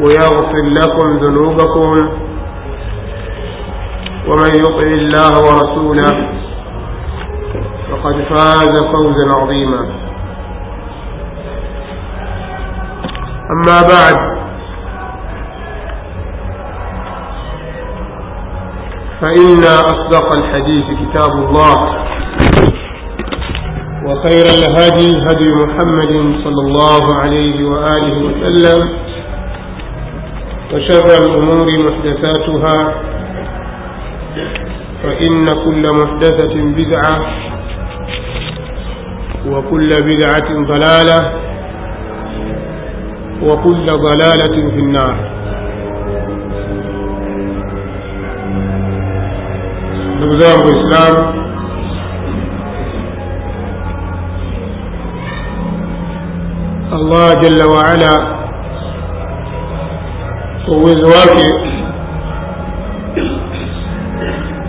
ويغفر لكم ذنوبكم ومن يطع الله ورسوله فقد فاز فوزا عظيما. أما بعد فإن أصدق الحديث كتاب الله وخير الهدي هدي محمد صلى الله عليه وآله وسلم وشر الأمور محدثاتها فإن كل محدثة بدعة وكل بدعة ضلالة وكل ضلالة في النار. Zangu waislamu allah jalla waala kwa uwezo wake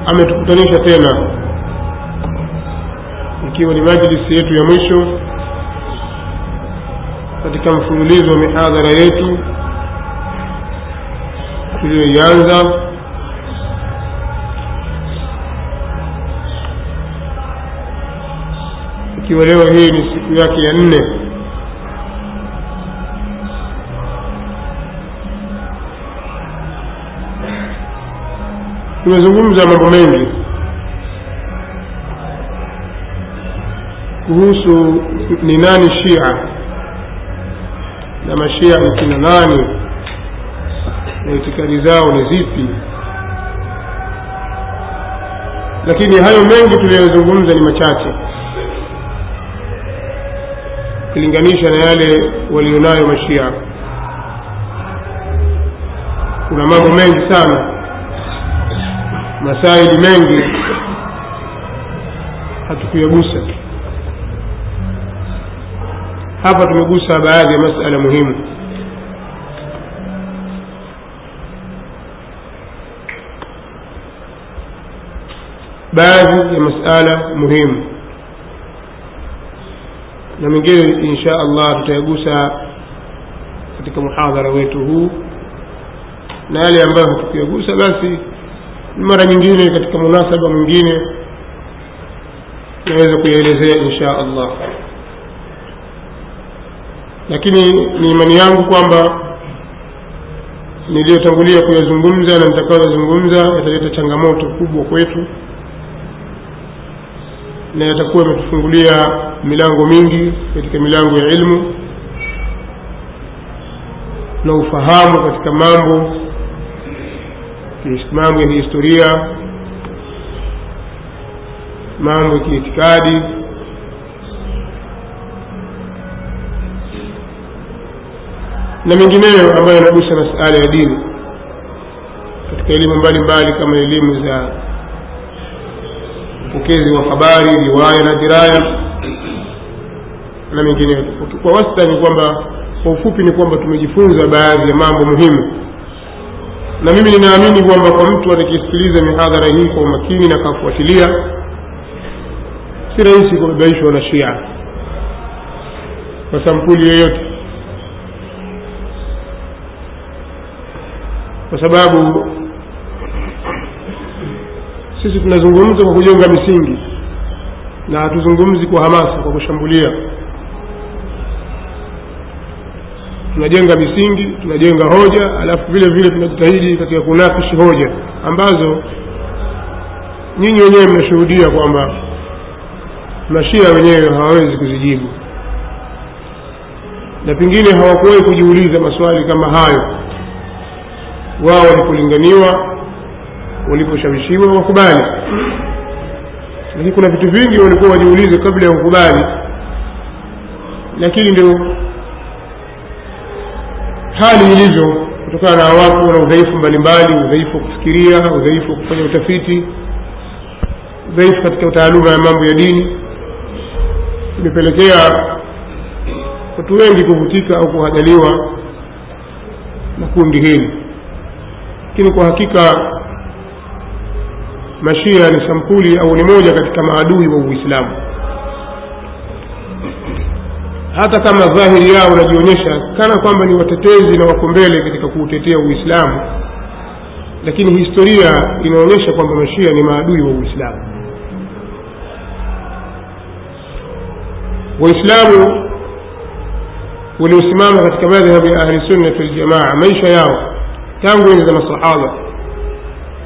ametukutanisha tena. Ikiwa ni majlisi yetu ya mwisho katika mfululizo wa mihadhara yetu tuliyoianza ikiwa leo hii ni siku yake ya nne tumezungumza mambo mengi kuhusu ni nani shia na mashia ni kina nani na itikadi zao ni zipi. Lakini hayo mengi tuliyozungumza ni machache ukilinganisha na yale walionayo mashia. Kuna mambo mengi sana masaili mengi hatukuyagusa hapa tumegusa baadhi ya masala muhimu baadhi ya masala muhimu na mengine insha allah tutayagusa katika muhadhara wetu huu na yale ambayo hatukuyagusa basi mara nyingine katika munasaba mwingine naweza kuyaelezea insha allah. Lakini ni imani yangu kwamba niliyotangulia kuyazungumza na nitakayoyazungumza yataleta changamoto kubwa kwetu na yatakuwa yametufungulia milango mingi katika milango ya ilmu na ufahamu katika mambo mambo ya kihistoria mambo ya kiitikadi. Na mengineyo ambayo yanagusa masala ya dini katika elimu mbalimbali kama elimu za upokezi wa habari riwaya na diraya na mengineyo. Kwa wastani kwamba kwa ufupi ni kwamba tumejifunza baadhi ya mambo muhimu na mimi ninaamini kwamba kwa mtu atakisikiliza mihadhara hii kwa umakini na kafuatilia si rahisi kubabaishwa na shia kwa sampuli yoyote. Kwa sababu sisi tunazungumza kwa kujenga misingi na hatuzungumzi kwa hamasa kwa kushambulia tunajenga misingi tunajenga hoja alafu vile vile tunajitahidi katika kunakishi hoja ambazo nyinyi wenyewe mnashuhudia kwamba mashia wenyewe hawawezi kuzijibu. Na pengine hawakuwahi kujiuliza maswali kama hayo. Wao walipolinganiwa waliposhawishiwa wakubali. Lakini kuna vitu vingi walikuwa wajiulize kabla ya kukubali. Lakini ndio hali ilivyo kutokana na watu na udhaifu mbalimbali udhaifu wa kufikiria udhaifu wa kufanya utafiti udhaifu katika taaluma ya mambo ya dini imepelekea watu wengi kuvutika au kuhajaliwa na kundi hili. Lakini kwa hakika mashia ni sampuli au ni moja katika maadui wa uislamu hata kama dhahiri yao unajionyesha kana kwamba ni watetezi na wako mbele katika kuutetea uislamu lakini historia inaonyesha kwamba mashia ni maadui wa uislamu. Waislamu waliosimama katika madhhabu ya ahlissunnati waljamaa maisha yao tangu enzi za masahaba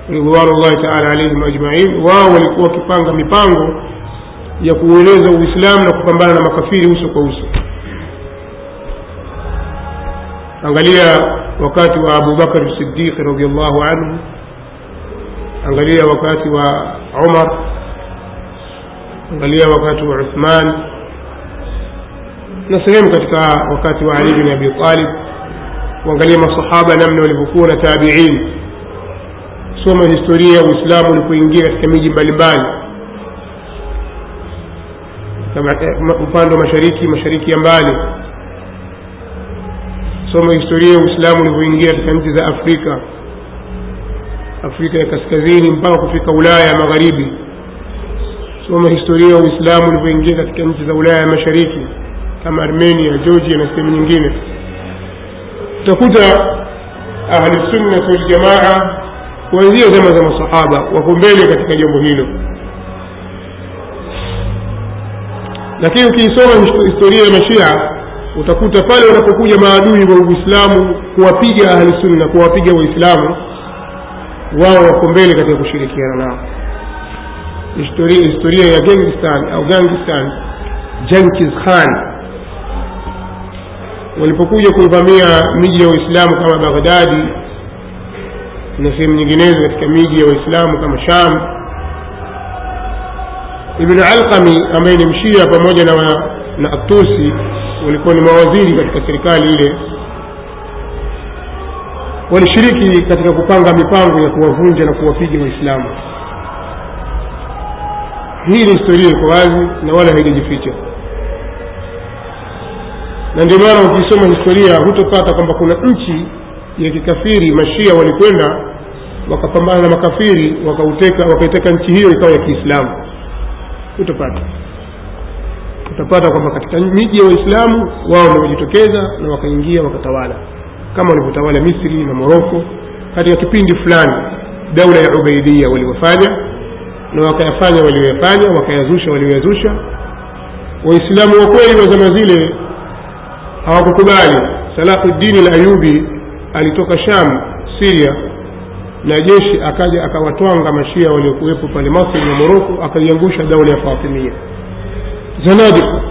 ridwanullahi taala alaihim ajmain wao walikuwa wakipanga mipango ya kuueleza uislamu na kupambana na makafiri uso kwa uso. Angalia wakati wa abubakar sidiqi radiallahu anhu. Angalia wakati wa umar. Angalia wakati wa uthman. Na sehemu katika wakati wa ali bin abi talib. Uangalia masahaba namna walivyokuwa na tabiin. Soma historia ya uislamu ulipoingia katika miji mbalimbali upande wa mashariki mashariki ya mbali. Soma historia ya uislamu ulivyoingia katika nchi za afrika. Afrika ya kaskazini mpaka kufika ulaya ya magharibi. Soma historia ya uislamu ulivyoingia katika nchi za ulaya ya mashariki kama armenia georgia na sehemu nyingine. Utakuta ahlusunna waljamaa kuanzia zama za masahaba wako mbele katika jambo hilo lakini ukiisoma historia ya mashia utakuta pale wanapokuja maadui wa uislamu kuwapiga ahlisunna kuwapiga waislamu wao wako mbele katika kushirikiana nao. Historia, historia ya gengistan au gangistan jenkins khan. Walipokuja kuivamia miji ya waislamu kama baghdadi na sehemu nyinginezo katika miji ya waislamu kama sham ibn alqami ambaye ni mshia pamoja na, na atusi walikuwa ni mawaziri katika serikali ile. Walishiriki katika kupanga mipango ya kuwavunja na kuwapiga waislamu. Hii ni historia iko wazi na wala haijajificha. Na ndio maana ukisoma historia hutopata kwamba kuna nchi ya kikafiri mashia walikwenda wakapambana na makafiri wakauteka wakaiteka nchi hiyo ikawa ya kiislamu hutopata utapata kwamba katika miji ya waislamu wao wamejitokeza na wakaingia wakatawala. Kama walivyotawala misri na moroko katika kipindi fulani daula ya ubaidia waliofanya na wakayafanya walioyafanya wakayazusha walioyazusha. Waislamu wa kweli wa zama zile hawakukubali. Salahuddini al ayubi alitoka sham siria na jeshi akaja akawatwanga mashia waliokuwepo pale masri na moroko akaiangusha daula ya fatimia. Zanadiku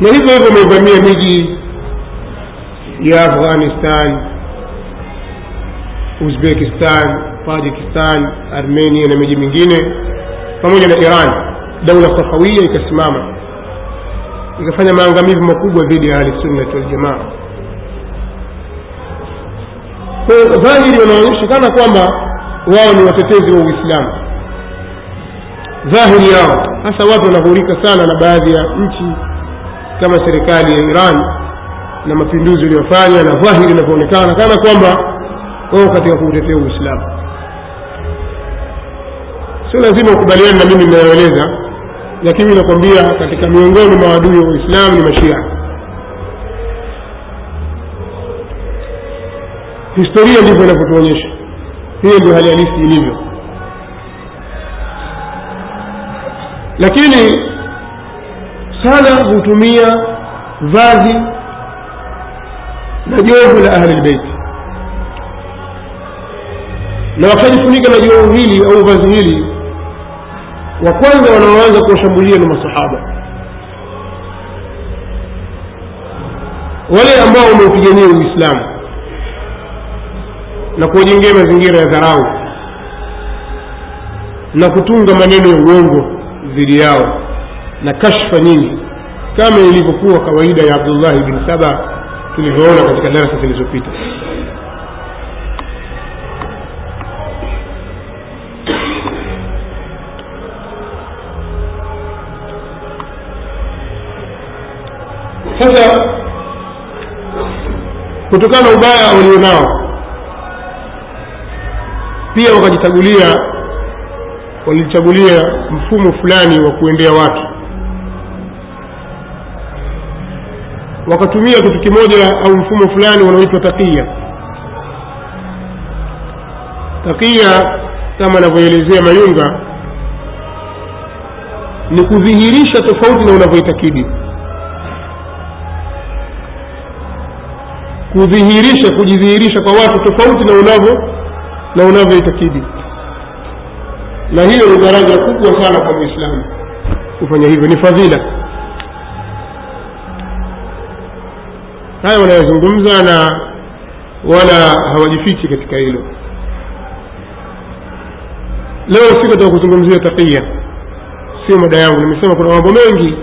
na hivyo hivyo wameivamia miji ya afghanistan uzbekistan tajikistan armenia na miji mingine pamoja na iran. Daula safawia ikasimama. Ikafanya maangamizi makubwa dhidi ya ahlisunnati waljamaa kwa dhahiri wanaonyesha kana kwamba wao ni watetezi wa uislamu. Dhahiri yao hasa watu wanahurika sana na baadhi ya nchi kama serikali ya iran na mapinduzi uliyofanya na dhahiri inavyoonekana kana kwamba wao katika kuutetea uislamu. Sio lazima ukubaliani na mimi inayoeleza lakini nakwambia katika miongoni mwa wadui wa uislamu ni mashia historia ndivyo inavyotuonyesha. Hiyo ndio hali halisi ilivyo. Lakini sana hutumia vazi na joho la ahlilbeiti na wakishajifunika na joho hili au vazi hili wa kwanza wanaoanza kuwashambulia ni masahaba. Wale ambao wameupigania uislamu na kujengea mazingira ya dharau na kutunga maneno ya uongo dhidi yao na kashfa nyingi kama ilivyokuwa kawaida ya abdullahi bin saba tulivyoona katika darasa zilizopita. Sasa kutokana ubaya walionao pia wakajichagulia walichagulia mfumo fulani wa kuendea watu. Wakatumia kitu kimoja au mfumo fulani unaoitwa takia. Takia kama anavyoelezea mayunga ni kudhihirisha tofauti na unavyoitakidi. Kudhihirisha kujidhihirisha kwa watu tofauti na unavyo na unavyoitakidi. Na hiyo ni daraja kubwa sana kwa mwislamu kufanya hivyo ni fadhila. Haya wanayozungumza na wala hawajifichi katika hilo. Leo sikutaka kuzungumzia takia sio mada yangu nimesema kuna mambo mengi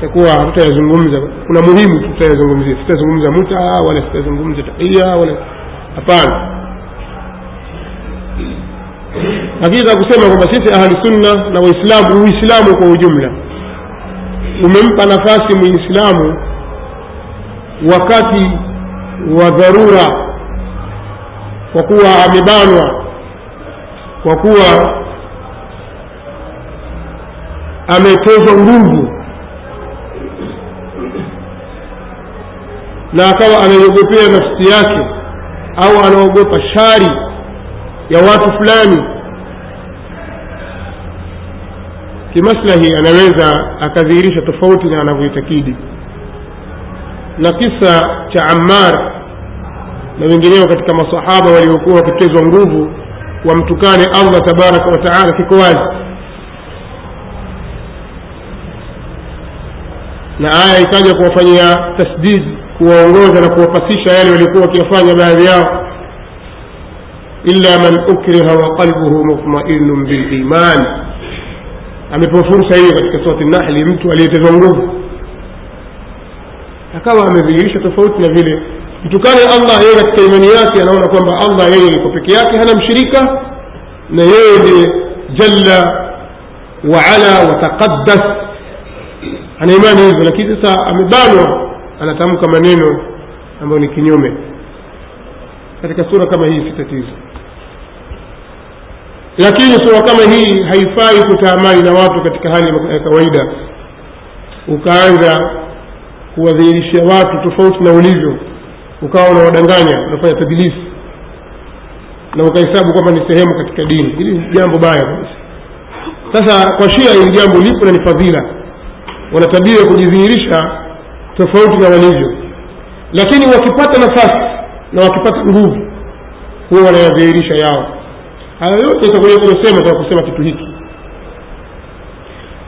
takuwa hatutayazungumza kuna muhimu tutayazungumzia sitazungumza muta wala sitazungumza takia wala hapana lakini za kusema kwamba sisi ahli sunna na waislamu uislamu kwa ujumla umempa nafasi muislamu wakati wa dharura kwa kuwa amebanwa kwa kuwa ametezwa nguvu na akawa anaiogopea nafsi yake au anaogopa shari ya watu fulani kimaslahi anaweza akadhihirisha tofauti na anavyoitakidi. Na kisa cha ammar na wengineo katika masahaba waliokuwa wakitezwa nguvu wamtukane allah tabaraka wataala kiko wazi. Na aya ikaja kuwafanyia tasdid kuwaongoza na kuwapasisha yale waliokuwa wakiyafanya baadhi yao. Illa man ukriha wa qalbuhu mutmainun biliman amepewa fursa hiyo katika surati nahli mtu aliyetezwa nguvu akawa amedhihirisha tofauti na vile mtukane allah yeye katika imani yake anaona kwamba allah yeye yuko peke yake hana mshirika na yeye ndiye jalla waala wataqaddas ana imani hivyo lakini sasa amebanwa anatamka maneno ambayo ni kinyume katika sura kama hii si tatizo lakini sura kama hii haifai kutaamali na watu katika hali ya kawaida. Ukaanza kuwadhihirishia watu tofauti na ulivyo ukawa unawadanganya unafanya tadilisi na ukahesabu kwamba ni sehemu katika dini. Hili ni jambo baya kabisa. Sasa kwa shia hili jambo lipo na ni fadhila. Wana tabia ya kujidhihirisha tofauti na walivyo. Lakini wakipata nafasi na wakipata nguvu huwa wanayadhihirisha yao haya yote itakuja kusema kwa kusema kitu hiki.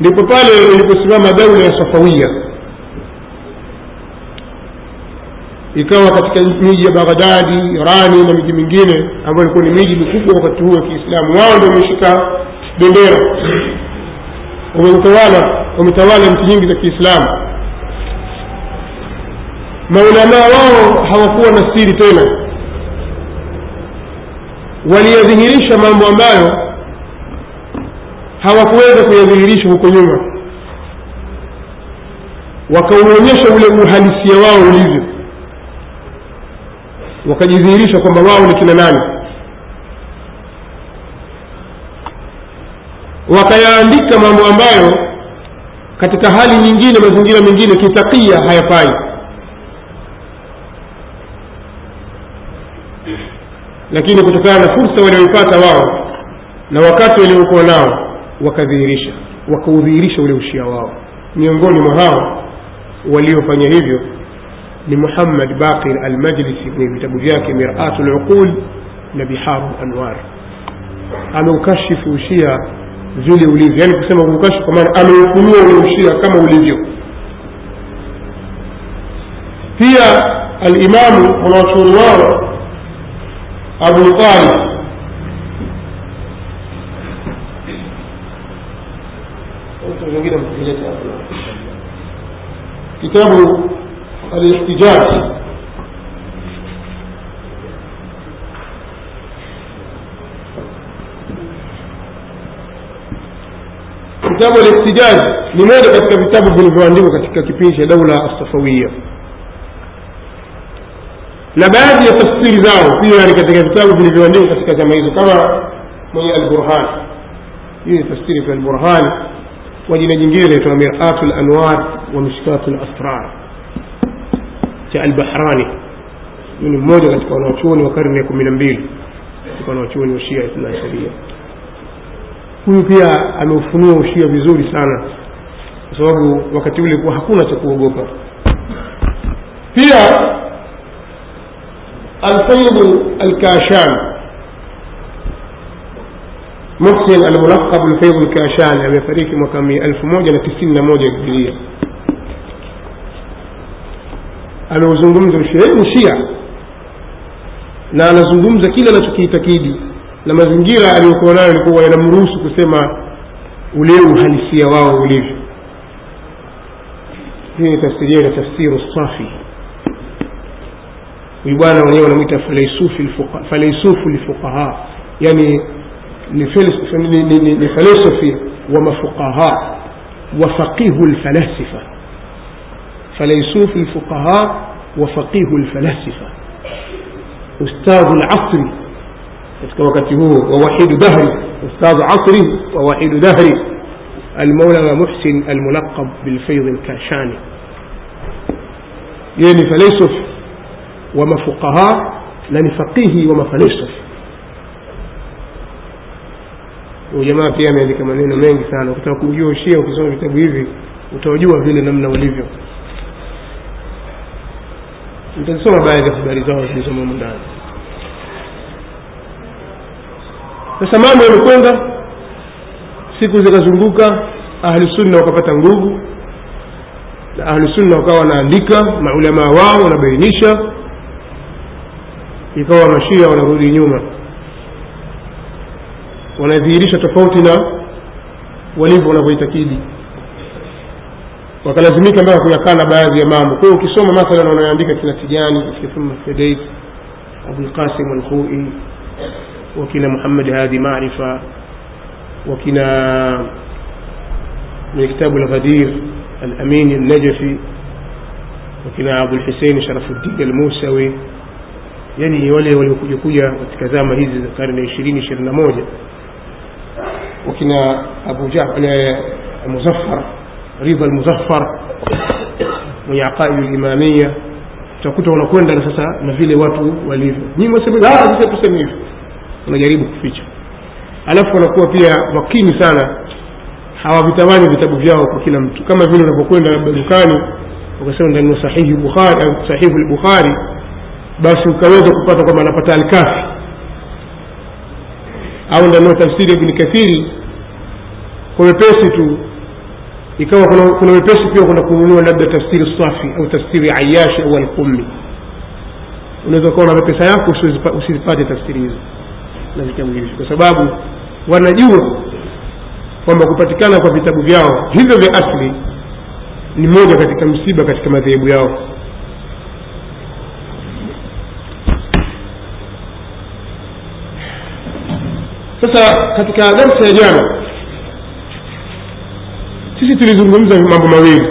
Ndipo pale iliposimama daula ya safawia. Ikawa katika miji ya baghdadi irani na miji mingine ambayo ilikuwa ni miji mikubwa wakati huo ya kiislamu. Wao ndio wameshika bendera. Wametawala wametawala nchi nyingi za kiislamu. Maulamaa wao hawakuwa na siri tena waliyadhihirisha mambo ambayo hawakuweza kuyadhihirisha huko nyuma. Wakauonyesha ule uhalisia wao ulivyo. Wakajidhihirisha kwamba wao ni kina nani. Wakayaandika mambo ambayo katika hali nyingine mazingira mengine kitakia hayafai lakini kutokana na fursa walioipata wao na wakati waliokuwa nao wakadhihirisha wakaudhihirisha ule ushia wao. Miongoni mwa hao waliofanya hivyo ni muhammad baqir almajlisi kwenye vitabu vyake miratu luqul na biharu anwar. Ameukashifu ushia vile ulivyo yaani kusema kuukashifu kwa maana ameufunua ule ushia kama ulivyo. Pia alimamu wanawachuoni wao أبو طالب. كتاب الاحتجاج. كتاب الاحتجاج. لماذا كتاب ابن فواندي وكتاب كبير دولة الصفوية؟ Na baadhi ya tafsiri zao pia ni katika vitabu vilivyoandikwa katika zama hizo kama mwenye alburhan hii ni tafsiri kwa alburhan kwa jina jingine inaitwa miratu lanwar wa mishkatu lasrar cha albahrani huyu ni mmoja katika wanawachuoni wa karne ya kumi na mbili katika wanawachuoni wa shia ithna sharia huyu pia ameufunua ushia vizuri sana kwa sababu wakati ule kuwa hakuna cha kuogopa pia alfaidu alkashan محسن الملقب الفيض الكاشان amefariki mwaka elfu moja na tisini na moja hijiria ameuzungumza ushia ni shia na anazungumza kile anachokiitakidi na mazingira aliyokuwa nayo ilikuwa yanamruhusu kusema ule uhalisia wao ulivyo hii ni tafsiri na tafsiru safi huyu bwana wenyewe wanamwita falaisufu lifuqaha yani ni, ni, ni, ni, ni falsafi وفقيه الفلاسفة فليسوف الفقهاء وفقيه الفلاسفة أستاذ العصر وقته ووحيد دهري أستاذ عصري ووحيد دهري المولى محسن الملقب بالفيض الكاشاني يعني فليسوف wa mafuqaha na ni faqihi wa mafalsafa jamaa pia ameandika maneno mengi sana. Ukitaka kujua ushia ukisoma vitabu hivi utawajua vile namna walivyo. Ntazisoma baadhi ya habari zao zilizomamu ndani. Sasa mambo yamekwenda. Siku zikazunguka ahlusunna wakapata nguvu. Na ahlusunna wakawa wanaandika maulamaa wao wanabainisha. Ikawa mashia wanarudi nyuma wanadhihirisha tofauti na walivyo wanavyoitakidi wakalazimika mpaka kuyakana baadhi ya mambo kwa hiyo ukisoma mathalan wanaandika kina tijani thumma fedeit abulqasim alkhui wakina muhammad hadi marifa wakina من كتاب الغدير الأمين النجفي وكنا أبو الحسين شرف الدين الموسوي yani wale waliokuja kuja katika zama hizi za karne ishirini ishirini na moja. Wakina abu muzaffar ridha almuzaffar mwenye aqaidu limamia utakuta wanakwenda na sasa na vile watu walivyo. Nyinyi hivyo wanajaribu kuficha. Alafu wanakuwa pia makini sana. Hawavitamani vitabu vyao kwa kila mtu. Kama vile unavyokwenda labda dukani ukasema ndani sahihi bukhari au sahihu lbukhari basi ukaweza kupata kwamba anapata alkafi. Au ndanio tafsiri ya ibni kathiri kwa wepesi tu. Ikawa kuna, kuna wepesi pia kuna kununua labda tafsiri safi au tafsiri ayashi au alkumi unaweza ukawa na pesa yako usizipate tafsiri hizo. Na vitabu hivyo kwa sababu wanajua kwamba kupatikana kwa vitabu vyao hivyo vya asli ni moja katika msiba katika madhehebu yao sasa katika darsa ya jana sisi tulizungumza mambo mawili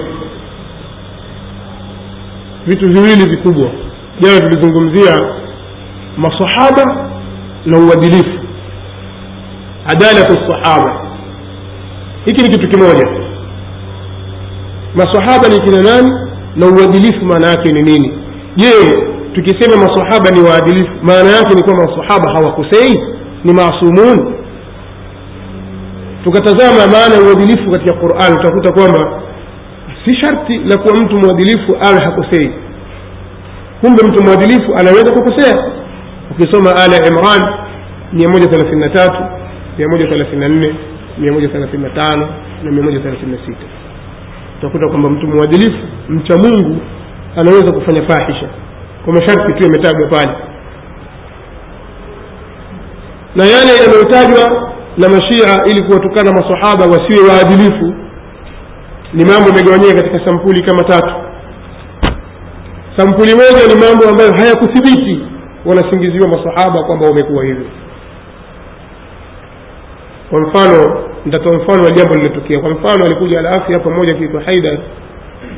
vitu viwili vikubwa. Jana tulizungumzia masahaba na uadilifu adalatu sahaba. Hiki ni kitu kimoja. Masahaba ni kina nani na uadilifu maana yake ni nini? Je tukisema masahaba ni waadilifu maana yake ni kwamba masahaba hawakosei ni maasumun. Tukatazama maana ya uadilifu katika quran utakuta kwamba si sharti la kuwa mtu mwadilifu awe hakosei. Kumbe mtu mwadilifu anaweza kukosea. Ukisoma ala imran mia moja thelathini na tatu mia moja thelathini na nne mia moja thelathini na tano na mia moja thelathini na sita. Utakuta kwamba mtu mwadilifu mcha mungu anaweza kufanya fahisha. Kwa masharti tu yametajwa pale na yale yanayotajwa na mashia ili kuwatukana masahaba wasiwe waadilifu. Ni mambo yamegawanyika katika sampuli kama tatu. Sampuli moja ni mambo ambayo hayakuthibiti wanasingiziwa masahaba kwamba wamekuwa hivyo. Kwa mfano nitatoa mfano wa jambo lililotokea. Kwa mfano alikuja alafya pamoja kiitwa haidar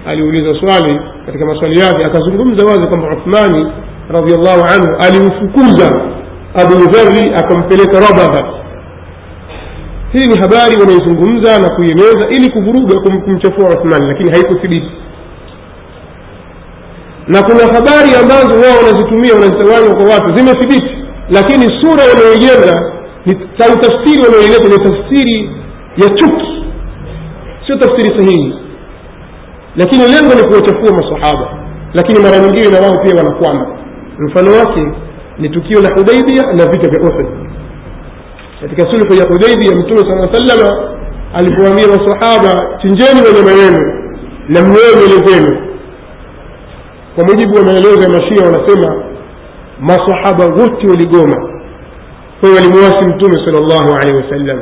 aliuliza swali katika maswali yake akazungumza wazi kwamba uthmani radiallahu anhu alimfukuza abu akampeleka rabadha hii ni habari wanaizungumza na kuieneza ili kuvuruga kumchafua uthmani lakini haikuthibiti. Na kuna habari ambazo wao wanazitumia wanazitawanywa kwa watu. Zimethibiti lakini sura wanayoijenga au tafsiri wanayoileta ni tafsiri ya chuki. Sio tafsiri sahihi. Lakini lengo ni kuwachafua masahaba lakini mara nyingine na wao pia wanakwama. Mfano wake ni tukio la hudaibia na vita vya uhud. Katika sulhu ya hudaibia mtume saa salama alipoambia masahaba chinjeni wanyama yenu na mnyoe nywele zenu. Kwa mujibu wa maelezo ya mashia wanasema masahaba wote waligoma. Kwa walimuwasi mtume sal llahu alehi wasallam.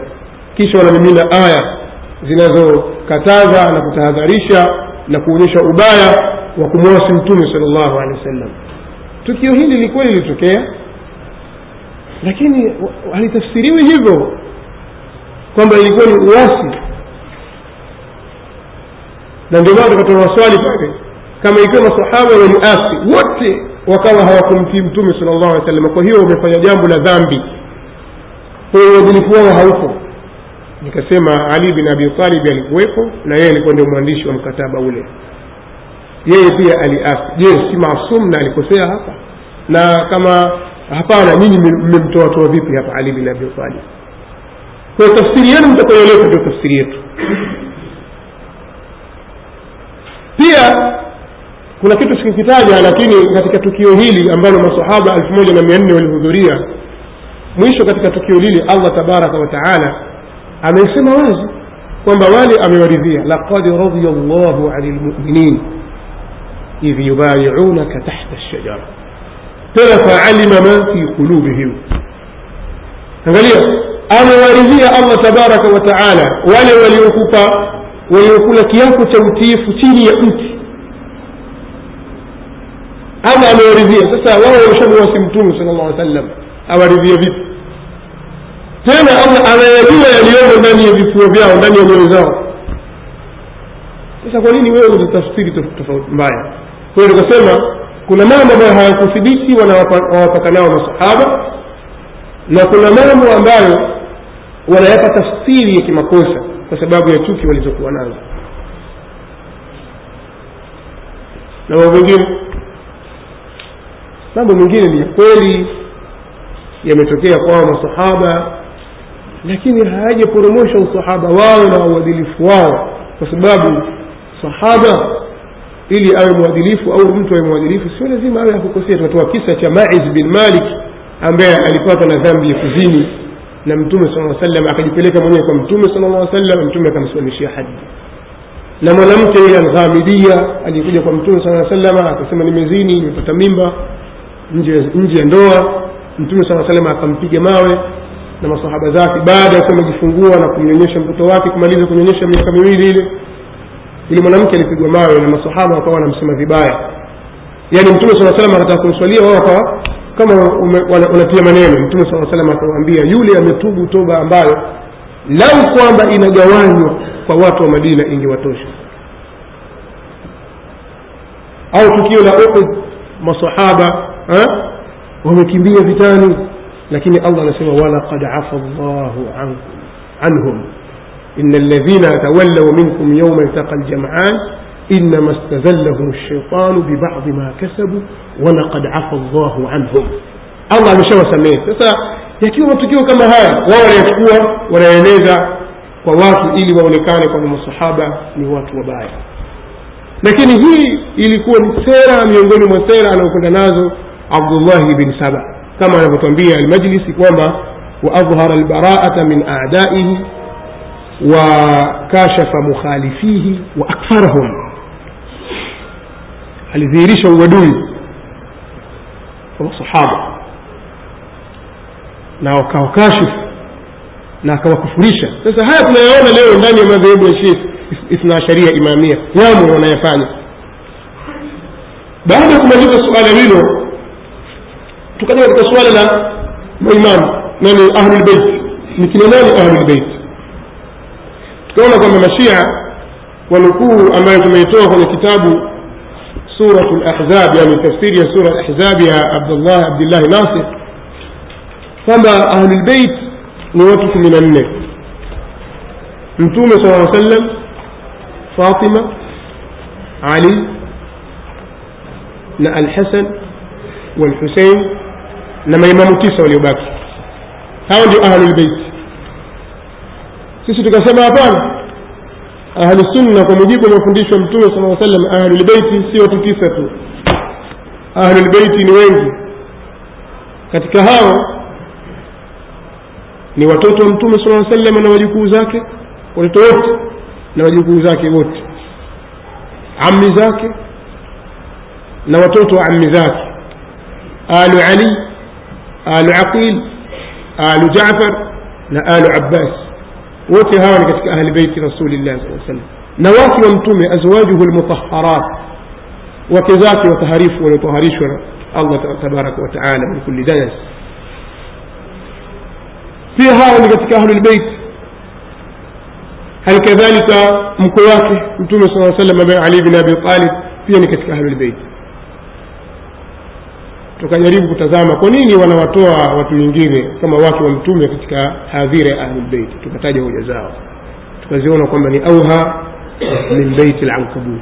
Kisha wanamimina aya zinazokataza na kutahadharisha na kuonyesha ubaya wa kumwasi mtume sal llahu alehi wasallam tukio hili lilikuwa lilitokea lakini halitafsiriwi hivyo kwamba ilikuwa ni uasi. Na ndio maana tukatoa maswali pale kama ikiwa masahaba waliasi wote wakawa hawakumtii mtume sala llahu alih sallama kwa hiyo wamefanya jambo la dhambi kwa hiyo uadilifu wao haupo. Nikasema ali bin abi talibi alikuwepo na yeye alikuwa ndio mwandishi wa mkataba ule yeye pia aliasi je si maasum na alikosea hapa? Na kama hapana nyinyi mmemtoatoa vipi hapa ali bin abi talib? Kwa tafsiri yenu mtakayoeleza ndio tafsiri yetu. Pia kuna kitu sikikitaja lakini katika tukio hili ambalo masahaba elfu moja na mia nne walihudhuria mwisho katika tukio lile allah tabaraka wa taala amesema wazi kwamba wale amewaridhia laqad radia llahu ani lmuminin إذ يبايعونك تحت الشجرة. تلف علم ما في قلوبهم. أنا أمواريذية الله تبارك وتعالى ولي ولي وكوكا ولي وكولك يوكو توتيف تيني يأوتي أما أمواريذية سسا وهو يشم واسمتون صلى الله عليه وسلم. أمواريذية فيه تينا الله أنا يجوى اليوم من يبي فوبيا ومن يبي رزاو سسا قوليني ويوكو تفسيري تفوت مباية kwa hiyo tukasema kuna mambo ambayo hayakuthibiti wanawapaka nao masahaba na kuna mambo ambayo wanayapa tafsiri ya kimakosa kwa sababu ya chuki walizokuwa nazo. Na mambo mengine. Mambo mengine ni ya kweli yametokea kwao masahaba lakini hayajaporomosha usahaba wao na uadilifu wao kwa sababu sahaba ili awe mwadilifu au mtu awe mwadilifu sio lazima awe akukosea tunatoa kisa cha maiz bin malik ambaye alipatwa na dhambi ya kuzini na mtume sala salam akajipeleka mwenyewe kwa mtume sala llah salam mtume akamsimamishia haji na mwanamke yule alghamidia aliyekuja kwa mtume sala salama akasema nimezini nimepata mimba nje ya ndoa. Mtume saa salama akampiga mawe na masahaba zake. Baada ya kuwa amejifungua na kumnyonyesha mtoto wake kumaliza kunyonyesha miaka miwili ile yule mwanamke alipigwa mawe na masahaba wakawa wanamsema vibaya. Yaani mtume saa salam akataka kumswalia wao wakawa kama wanatia maneno. Mtume saa salam akawaambia yule ametubu toba ambayo lau kwamba inagawanywa kwa watu wa madina ingewatosha. Au tukio la uhud masahaba wamekimbia vitani lakini allah anasema walaqad afa llahu an, anhum إن الذين تولوا منكم يوم التقى الجمعان إنما استذلهم الشيطان ببعض ما كسبوا ولقد عفى الله عنهم. الله مشاوى سميه تسا يكيو متكيو كما هاي ولا يشكوا ولا ينيزا فوات إلي وولكاني كم الصحابة لوات وباي لكن هي إلي كون سيرا ميونغوني من سيرا أنا أقول نازل عبد الله بن سبا كما نبطن بي المجلس وما وأظهر البراءة من أعدائه wakashafa mukhalifihi wa akfarahum. Alidhihirisha uadui kwa masahaba na wakawakashifu na akawakufurisha. Sasa haya tunayaona leo ndani ya madhehebu ya isna sharia imamia. Yamo wanayafanya. Baada ya kumaliza suala hilo tukaja katika suala la maimamu nani? Ahlulbeit ni kina nani ahlulbeit tukaona kwamba mashia wanukuu ambayo tumeitoa kwenye kitabu suratu lahzab yani tafsiri ya sura lahzab ya abdullah abdillahi nasir kwamba ahlulbeit ni watu kumi na nne mtume sala sallam fatima ali na alhasan walhusein na maimamu tisa waliobaki hao ndio ahlulbeit sisi tukasema hapana. Ahlusunna kwa mujibu wa mafundisho ya mtume sala aa sallam ahlulbeiti sio watu tisa tu. Ahlulbeiti ni wengi. Katika hao ni watoto wa mtume sala sallam na wajukuu zake watoto wote na wajukuu zake wote. Ammi zake na watoto wa ammi zake. Alu ali alu aqil alu jafar na alu abbas wote hawa ni katika ahli beiti rasulillah saa sallam na wake wa mtume azwajuhu lmutaharat wake zake wataharifu waliotaharishwa na allah tabaraka wataala min kulli danas pia hawa ni katika ahlulbeit hali kadhalika mkwe wake mtume saa salam ambaye ali bin abi talib pia ni katika ahlulbeit tukajaribu kutazama kwa nini wanawatoa watu wengine kama wake wa mtume katika hadhira ya ahlulbeit tukataja hoja zao. Tukaziona kwamba ni auha min beiti lankabut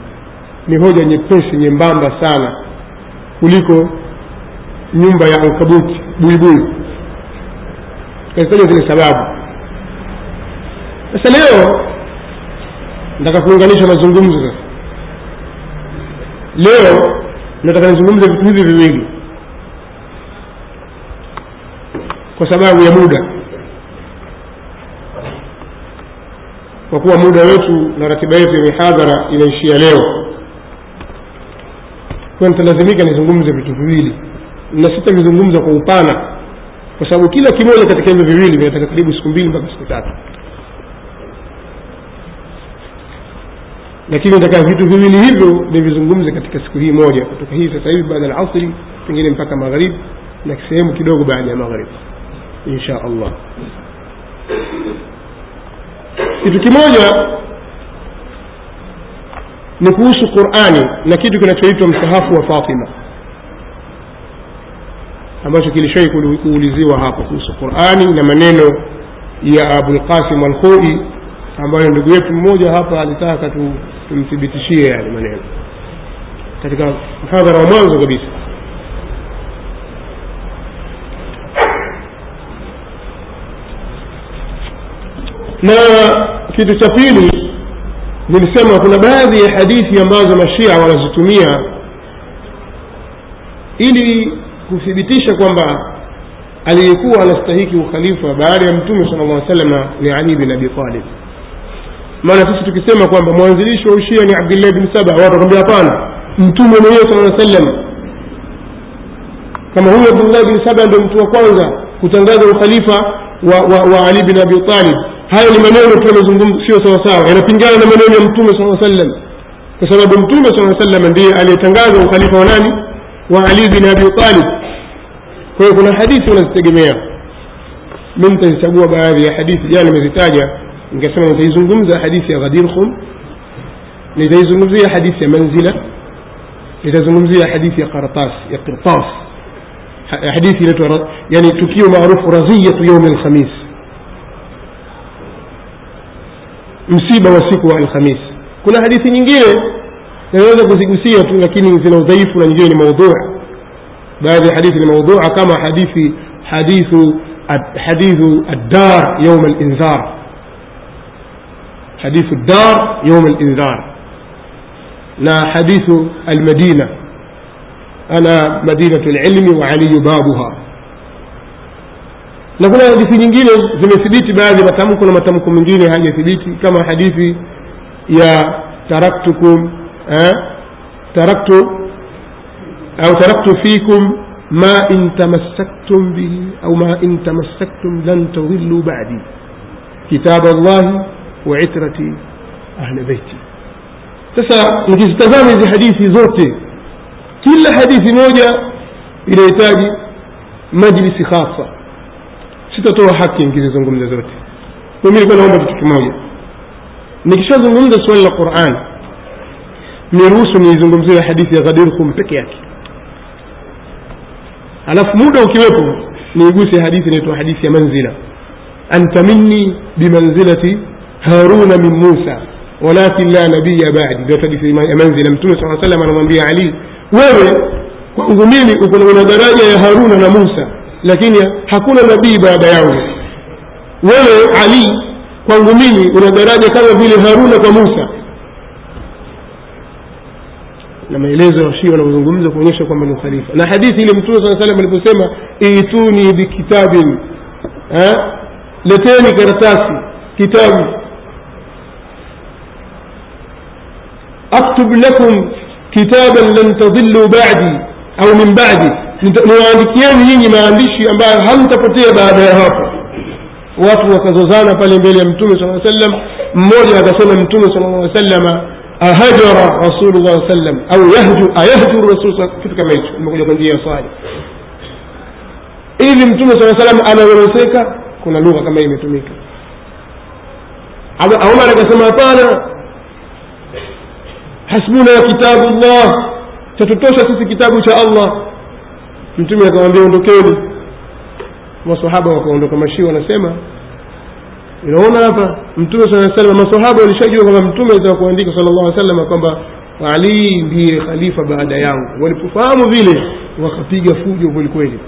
ni hoja nyepesi nyembamba sana kuliko nyumba ya ankabuti buibui. Tukazitaja zile sababu. Sasa leo nataka kuunganisha mazungumzo sasa. Leo nataka nizungumze vitu hivi viwili kwa sababu ya muda. Kwa kuwa muda wetu na ratiba yetu ya mihadhara inaishia leo. Kwa nitalazimika nizungumze vitu viwili. Na sitavizungumza kwa upana kwa sababu kila kimoja katika hivyo viwili vinataka karibu siku mbili mpaka siku tatu. Lakini nataka vitu viwili hivyo nivizungumze katika siku hii moja kutoka hii sasa hivi baada ya alasri pengine mpaka magharibi na sehemu kidogo baada ya magharibi insha allah kitu kimoja ni kuhusu qurani na kitu kinachoitwa msahafu wa fatima. Ambacho kilishai kuuliziwa hapa kuhusu qurani na maneno ya abulqasim alkhoi ambayo ndugu yetu mmoja hapa alitaka tumthibitishie yale maneno. Katika mhadhara wa mwanzo kabisa na kitu cha pili nilisema kuna baadhi ya hadithi ambazo mashia wanazitumia ili kuthibitisha kwamba aliyekuwa anastahiki ukhalifa baada ya mtume sala llah salama ni ali bin abi talib. Maana sisi tukisema kwamba mwanzilishi wa ushia ni abdillahi bin saba watu watakwambia hapana mtume mwenyewe sala sallam kama huyu abdullahi bin saba ndio mtu wa kwanza kutangaza ukhalifa wa, wa, wa ali bin abi talib haya ni maneno tu yanazungumza sio sawasawa yanapingana na maneno ya mtume saa sallam kwa sababu mtume saa sallam ndiye aliyetangaza ukhalifa wa nani wa ali bin abi talib kwa hiyo kuna hadithi wanazitegemea mi nitazichagua baadhi ya hadithi jana nimezitaja nikasema nitaizungumza hadithi ya ghadir khum nitaizungumzia hadithi ya manzila litazungumzia hadithi ya kartas ya qirtas Ha- hadithi inaitwa yani tukio maarufu raziyatu yaumi alkhamis msiba wa siku wa alkhamis kuna hadithi nyingine naweza kuzigusia tu lakini zina udhaifu na nyingine ni maudhua baadhi ya hadithi ni maudhua kama hadithi hadithu ad- hadithu addar yauma alinzar hadithu الدار يوم الإنذار نا حديث المدينة أنا مدينة العلم وعلي بابها na kuna hadithi nyingine zimethibiti baadhi matamko na matamko mengine hajathibiti kama hadithi ya taraktukum eh, taraktu au taraktu fikum ma in tamassaktum bihi au ma in tamassaktum lan tadhillu ba'di kitab allahi wa itrati ahli baiti sasa nikizitazama hizi hadithi zote kila hadithi moja inahitaji majlisi khasa sitatoa haki nikizizungumza zote kwa mimi nilikuwa naomba kitu kimoja nikishazungumza swali la quran niruhusu niizungumzie hadithi ya ghadirkum peke yake alafu muda ukiwepo niiguse hadithi inaitwa hadithi ya manzila anta minni bimanzilati haruna min musa walakin la nabiya badi ndio hadithi ya manzila mtume saa salam anamwambia ali wewe kwangu mimi uko na daraja ya haruna na musa lakini hakuna nabii baada yangu. Wewe ali kwangu mimi una daraja kama vile haruna kwa musa. Na maelezo ya shia wanavyozungumza kuonyesha kwamba ni khalifa. Na hadithi ile mtume saa salam aliposema ituni bikitabin leteni karatasi kitabu. Aktub lakum kitaban lan tadilu badi au min badi niwaandikieni nyinyi maandishi ambayo hamtapotea baada ya hapo. Watu wakazozana pale mbele ya mtume saa sallam mmoja akasema mtume sala salama ahajara rasulullah sallam au yahju ayahjuru rasul kitu kama hicho imekuja kwa njia ya swali. Hivi mtume saa salam anawereseka kuna lugha kama hii imetumika. Umar akasema hapana. Hasbuna kitabu llah chatutosha sisi kitabu cha allah mtume akamwambia ondokeni. Masahaba wakaondoka mashia wanasema unaona hapa mtume saa salam masahaba walishajua kwamba mtume za kuandika sala llahu salam kwamba ali ndiye khalifa baada yangu. Walipofahamu vile wakapiga fujo kwelikweli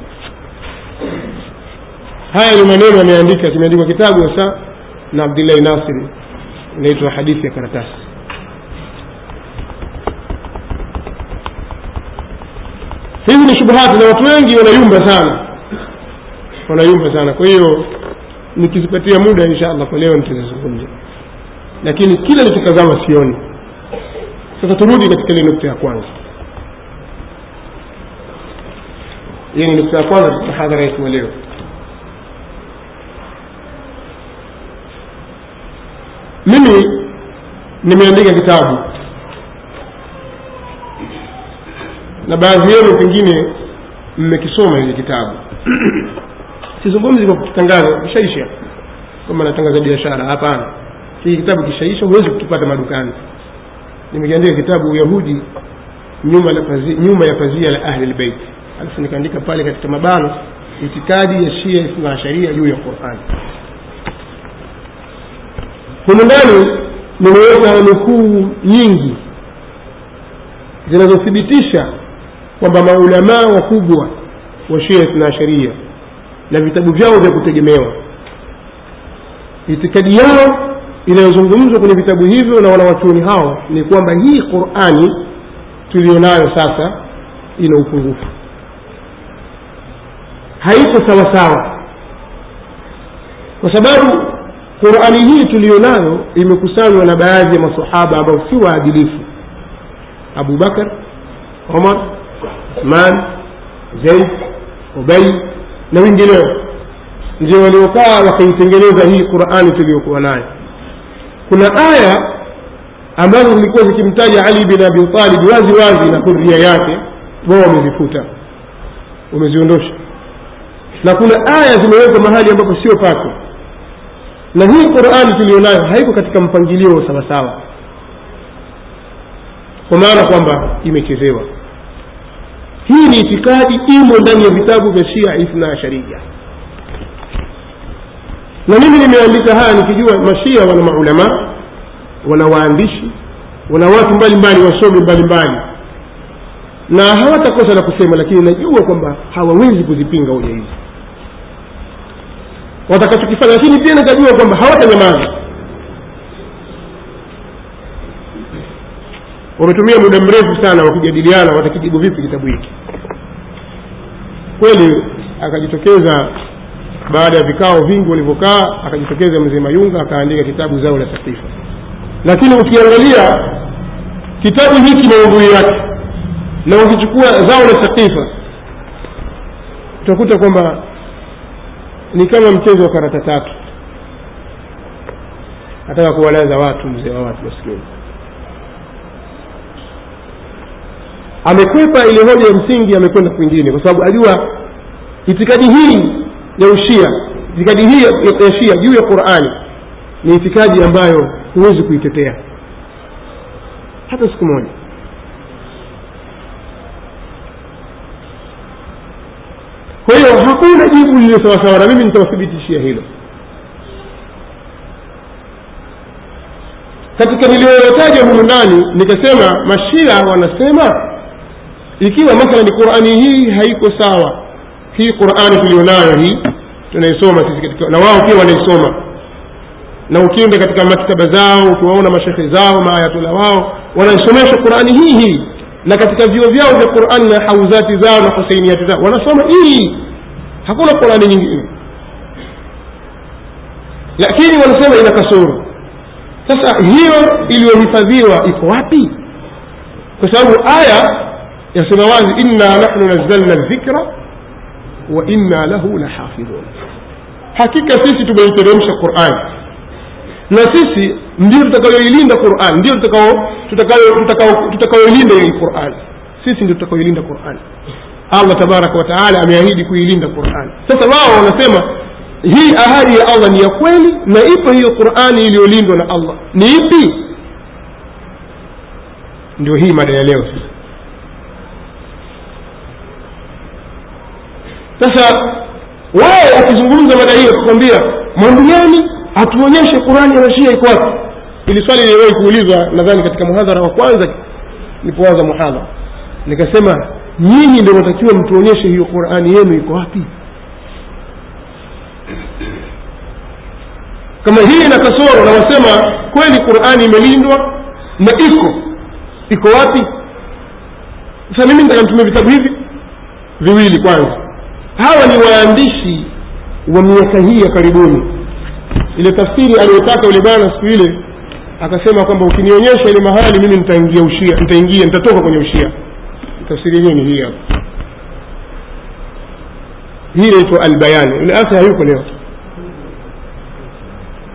haya ni maneno yameandika kimeandikwa kitabu hasa na abdillahi nasiri inaitwa hadithi ya karatasi hizi ni shubuhati na watu wengi wanayumba sana. Wanayumba sana. Kwa hiyo nikizipatia muda insha allah kwa leo nitazizungumza. Lakini kila nikitazama sioni. Sasa turudi katika ile nukta ya kwanza. Hiyo ni nukta ya kwanza katika yetu leo. Mimi nimeandika kitabu na baadhi yenu pengine mmekisoma hili kitabu. Sizungumzi kwa kukitangaza kishaisha. Kama natangaza biashara hapana. Hii kitabu kishaisha huwezi kukipata madukani. Nimekiandika kitabu uyahudi nyuma, la pazia, nyuma ya pazia la ahli lbeit alafu nikaandika pale katika mabano itikadi ya shia na sharia juu ya qurani humu ndani nimeweka nukuu nyingi zinazothibitisha kwamba maulamaa wakubwa wa shia na sharia na vitabu vyao vya kutegemewa. Itikadi yao inayozungumzwa kwenye vitabu hivyo na wanawachuoni hao ni kwamba hii qurani tuliyonayo sasa ina upungufu. Haiko sawasawa. Kwa sababu qurani hii tuliyonayo imekusanywa na baadhi ya masahaba ambao si waadilifu. Abubakar omar uthman zaid ubay na wengineo. Ndio waliokaa wakaitengeneza hii qurani tuliyokuwa nayo. Kuna aya ambazo zilikuwa zikimtaja ali bin abi talib wazi wazi na huria yake wao wamezifuta. Wameziondosha. Na kuna aya zimewekwa mahali ambapo sio pake. Na hii qurani tuliyonayo haiko katika mpangilio sawasawa kwa maana kwamba imechezewa hii ni itikadi imo ndani ya vitabu vya shia ithna asharia na mimi nimeandika haya nikijua mashia wana maulamaa wana waandishi wana watu mbalimbali wasomi mbalimbali. Na hawatakosa la kusema lakini najua kwamba hawawezi kuzipinga hoja hizi. Watakachokifanya lakini pia nikajua kwamba hawatanyamaza wametumia muda mrefu sana wakijadiliana watakijibu vipi kitabu hiki? Kweli akajitokeza baada ya vikao vingi walivyokaa akajitokeza mzee mayunga akaandika kitabu zao la sakifa lakini ukiangalia kitabu hiki maudhui yake na ukichukua zao la sakifa utakuta kwamba ni kama mchezo wa karata tatu. Ataka kuwalaza watu mzee wa watu maskini amekwepa ile hoja ya msingi amekwenda kwingine kwa sababu ajua itikadi hii ya ushia itikadi hii ya shia juu ya qurani ni itikadi ambayo huwezi kuitetea. Hata siku moja. Kwa hiyo hakuna jibu lililo sawasawa na mimi nitawathibitishia hilo. Katika niliyoyataja humu ndani nikasema mashia wanasema ikiwa mathalan qurani hii haiko sawa hii qurani tulionayo hii tunaisoma sisi na wao pia wanaisoma. Na ukienda katika maktaba zao ukiwaona mashekhe zao maayatula wao wanaisomesha qurani hii hii. Na katika vio vyao vya qurani na hauzati zao na huseiniati zao wanasoma hii. Hakuna qurani nyingine. Lakini wanasema ina kasoro. Sasa hiyo iliyohifadhiwa iko wapi? Kwa sababu aya yasema wazi inna nahnu nazzalna dhikra wa inna lahu lahafidhun. Hakika sisi tumeiteremsha qurani na sisi ndio tutakayoilinda quran ndio tutakayoilinda hii quran. Sisi ndio tutakayoilinda quran. Allah tabaraka wataala ameahidi kuilinda quran. Sasa wao wanasema hii ahadi ya allah ni ya kweli na ipo hiyo qurani iliyolindwa na allah. Ni ipi? Ndio hii mada ya leo sasa sasa wao wakizungumza mada hiyo kukwambia mwambiani atuonyeshe qurani ya shia iko wapi. Ili swali liliwahi kuulizwa nadhani katika muhadhara wa kwanza nilipoanza muhadhara nikasema nyinyi ndio natakiwa mtuonyeshe hiyo qurani yenu iko wapi? Kama hii ina kasoro na kweli qurani imelindwa na iko iko wapi? Sasa mimi nitaka mtumie vitabu hivi viwili kwanza hawa ni waandishi wa miaka hii ya karibuni. Ile tafsiri aliyotaka yule bwana siku ile akasema kwamba ukinionyesha ile mahali mimi nitaingia ushia nitaingia nitatoka kwenye ushia. Tafsiri yenyewe ni hii hapa. Hii inaitwa albayani yule asa hayuko leo.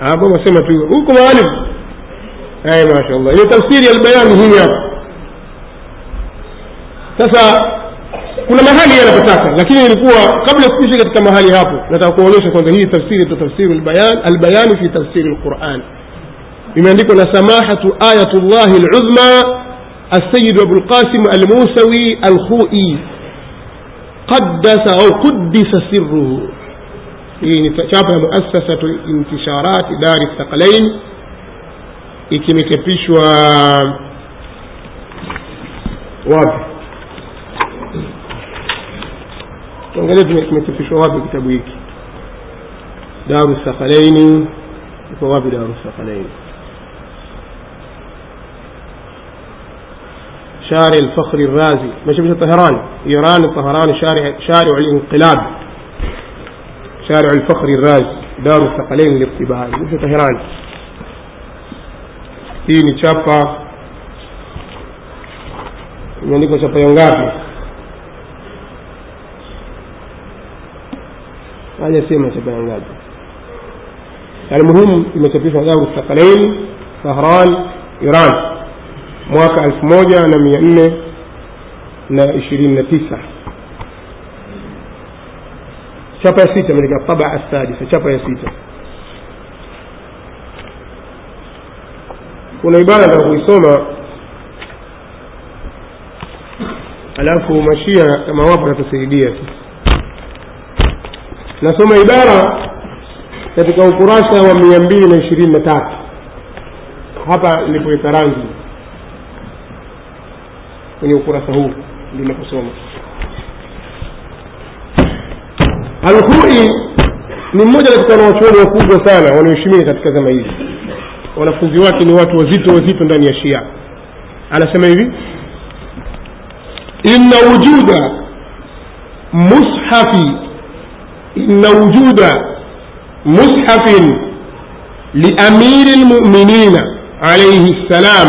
Hapo wasema tu huko maalim ay mashaallah ile tafsiri ya albayani hii hapa. Sasa kuna mahali yanapotaka lakini ilikuwa kabla sikuisha katika mahali hapo nataka kuonyesha kwanza hii tafsiri tu tafsiri albayan albayani fi tafsiri alquran imeandikwa na samahatu ayatullahi aluzma السيد أبو القاسم الموسوي الخوئي قدس أو قدس سره hii chapa ya muasasatu intisharati dari thaqalain ikimechapishwa wapi tuangalie kimechapishwa wapi kitabu hiki daru thaqalaini iko wapi daru thaqalaini شارع الفخر الرازي مشبه طهران إيران طهران شارع شارع الانقلاب شارع الفخر الرازي دار الثقلين للاقتباس مش طهران hii ni chapa imeandikwa chapa ya هذا سيما تبين لنا يعني مهم لما تبين لنا ذلك الثقلين سهران إيران. مواقع ألف موجة نمية إلا نائشرين تسعة شابة سيتة من الطبع السادسة شابة سيتة كنا يبالا لو يسوما ألافه مشيها كما وابرة سيدية nasoma ibara katika ukurasa wa mia mbili na ishirini na tatu. Hapa nilipoweka rangi. Kwenye ukurasa huu ndinaposoma alhui ni mmoja katika wanawachuoni wakubwa sana wanaoheshimika katika zama hizi. Wanafunzi wake ni watu wazito wazito ndani ya shia. Anasema hivi inna wujuda mushafi inna wujuda mushafin liamiri lmuminina عليه السلام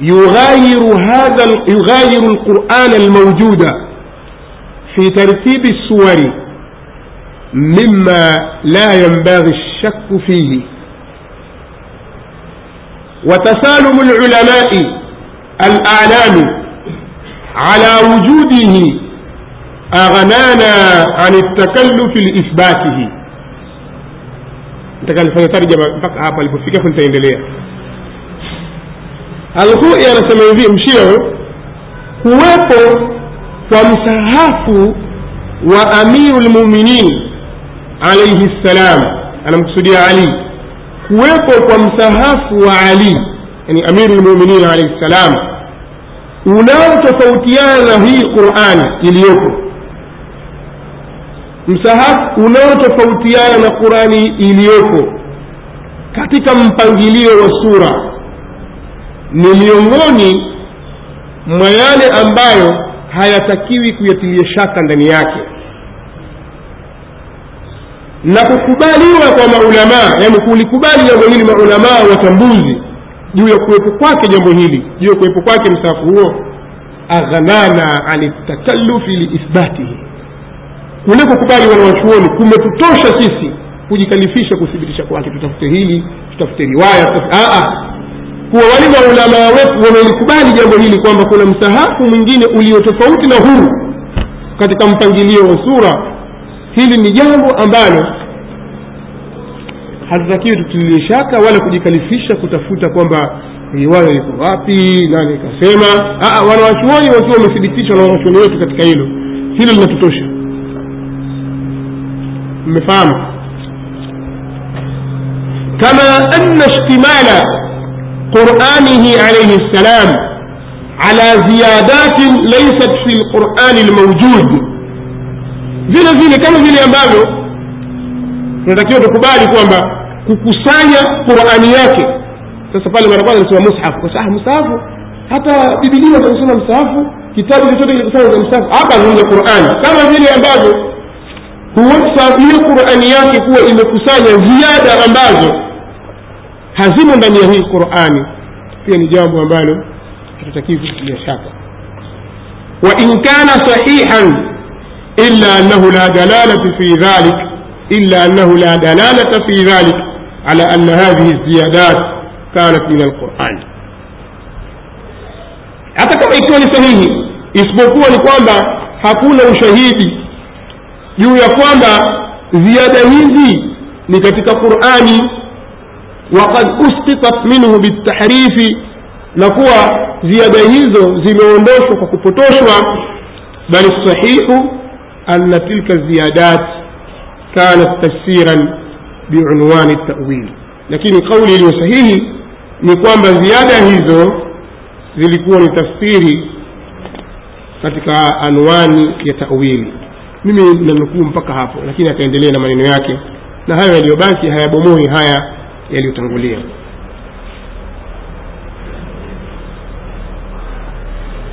يغاير هذا يغاير القرآن الموجود في ترتيب السور مما لا ينبغي الشك فيه. وتسالم العلماء الأعلام على وجوده aghnana an takallufi liithbatihi nitakalifanya tarjama mpaka hapa alipofikia afu nitaendelea. Alhui anasema hivi mshio kuwepo kwa msahafu wa amiru lmuminin alaihi ssalam anamkusudia ali. Kuwepo kwa msahafu wa ali yani amiru lmuminin alaihi ssalam unaotofautiana na hii qurani iliyopo msahafu unaotofautiana na qurani iliyopo katika mpangilio wa sura ni miongoni mwa yale ambayo hayatakiwi kuyatilia shaka ndani yake. Na kukubaliwa kwa maulamaa yani kulikubali jambo hili maulamaa watambuzi juu ya kuwepo kwake jambo hili juu ya kuwepo kwake msahafu huo aghnana ani takalufi liithbatihi kule kukubali wanawachuoni kumetutosha sisi kujikalifisha kuthibitisha kwake. Tutafute hili tutafute riwaya kuwa wale maulamaa wetu wamelikubali jambo hili kwamba kuna msahafu mwingine ulio tofauti na huu katika mpangilio wa sura hili ni jambo ambalo hatutakiwi tutililie shaka wala kujikalifisha kutafuta kwamba riwaya iko wapi nani ikasema wanawachuoni wakiwa wamethibitishwa na wanawachuoni wetu katika hilo hilo linatutosha mmefahamu? Kama anna ishtimala quranihi alayhi ssalam ala ziyadatin laysat fi lqurani lmaujud vile vile kama vile ambavyo tunatakiwa tukubali kwamba kukusanya qurani yake. Sasa pale mara kwanza nasema mushafu kwa msahafu hata bibilia kusema msahafu kitabu chochote kilikusanya za msahafu hapa anazungumza qurani. Kama vile ambavyo huwasa hiyo qurani yake kuwa imekusanya ziada ambazo hazimo ndani ya hii qurani. Pia ni jambo ambalo hatutakiwi kutilia shaka. Wain kana sahiha illa anahu la dalalata fi dhalik illa annahu la dalalata fi dhalik ala anna hadhihi ziyadat kanat min alqurani hata kama ikiwa ni sahihi isipokuwa ni kwamba hakuna ushahidi juu ya kwamba ziada hizi ni katika qurani. Waqad usqitat minhu bitahrifi na kuwa ziada hizo zimeondoshwa kwa kupotoshwa bali sahihu ana tilka ziyadat kanat tafsiran biunwani tawil. Lakini kauli iliyo sahihi ni kwamba ziada hizo zilikuwa ni tafsiri katika anwani ya tawili mimi nanukuu mpaka hapo lakini ataendelea na maneno yake. Na hayo yaliyobaki hayabomoi haya yaliyotangulia